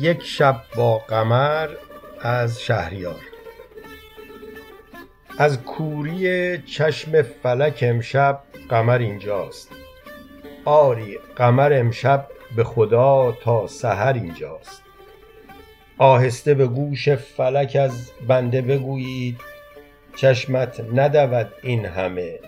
یک شب با قمر از شهریار. از کوری چشم فلک امشب قمر اینجاست. آری قمر امشب به خدا تا سحر اینجاست. آهسته به گوش فلک از بنده بگویید چشمت ندود این همه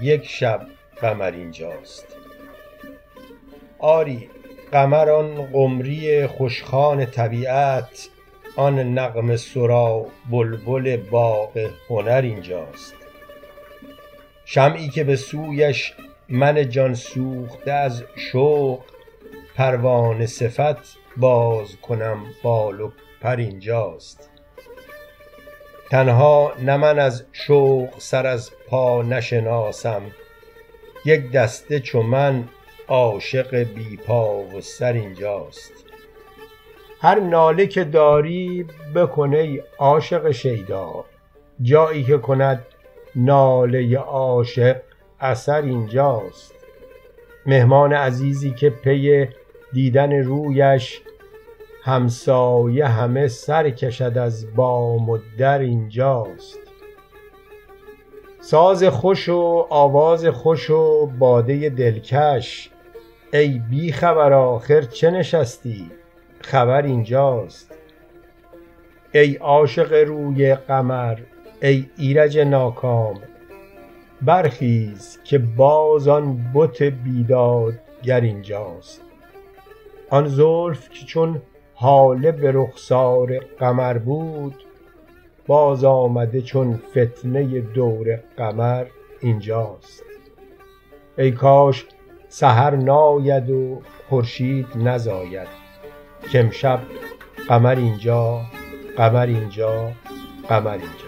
یک شب قمر اینجاست. آری قمر آن قمری خوشخوان طبیعت آن نغمه سرا بلبل باغ هنر اینجاست. شمعی که به سویش من جان سوخته از شوق پروانه صفت باز کنم بال و پر اینجاست. تنها نه من از شوق سر از پا نشناسم یک دسته چو من عاشق بی پا و سر اینجاست. هر ناله که داری بکن ای عاشق شیدا. جایی که کند ناله عاشق اثر اینجاست. مهمان عزیزی که پی دیدن رویش همسایه همه سر کشد از بام و در اینجاست. ساز خوش و آواز خوش و باده دلکش ای بی خبر آخر چه نشستی؟ خبر اینجاست. ای عاشق روی قمر ای ایرج ناکام برخیز که باز آن بت بیدادگر اینجاست. آن زلف که چون هاله به رخسار قمر بود بازآمده چون فتنه دور قمر اینجاست. ای کاش سحر ناید و خورشید نزاید. کامشب قمر اینجا قمر اینجا قمر اینجا.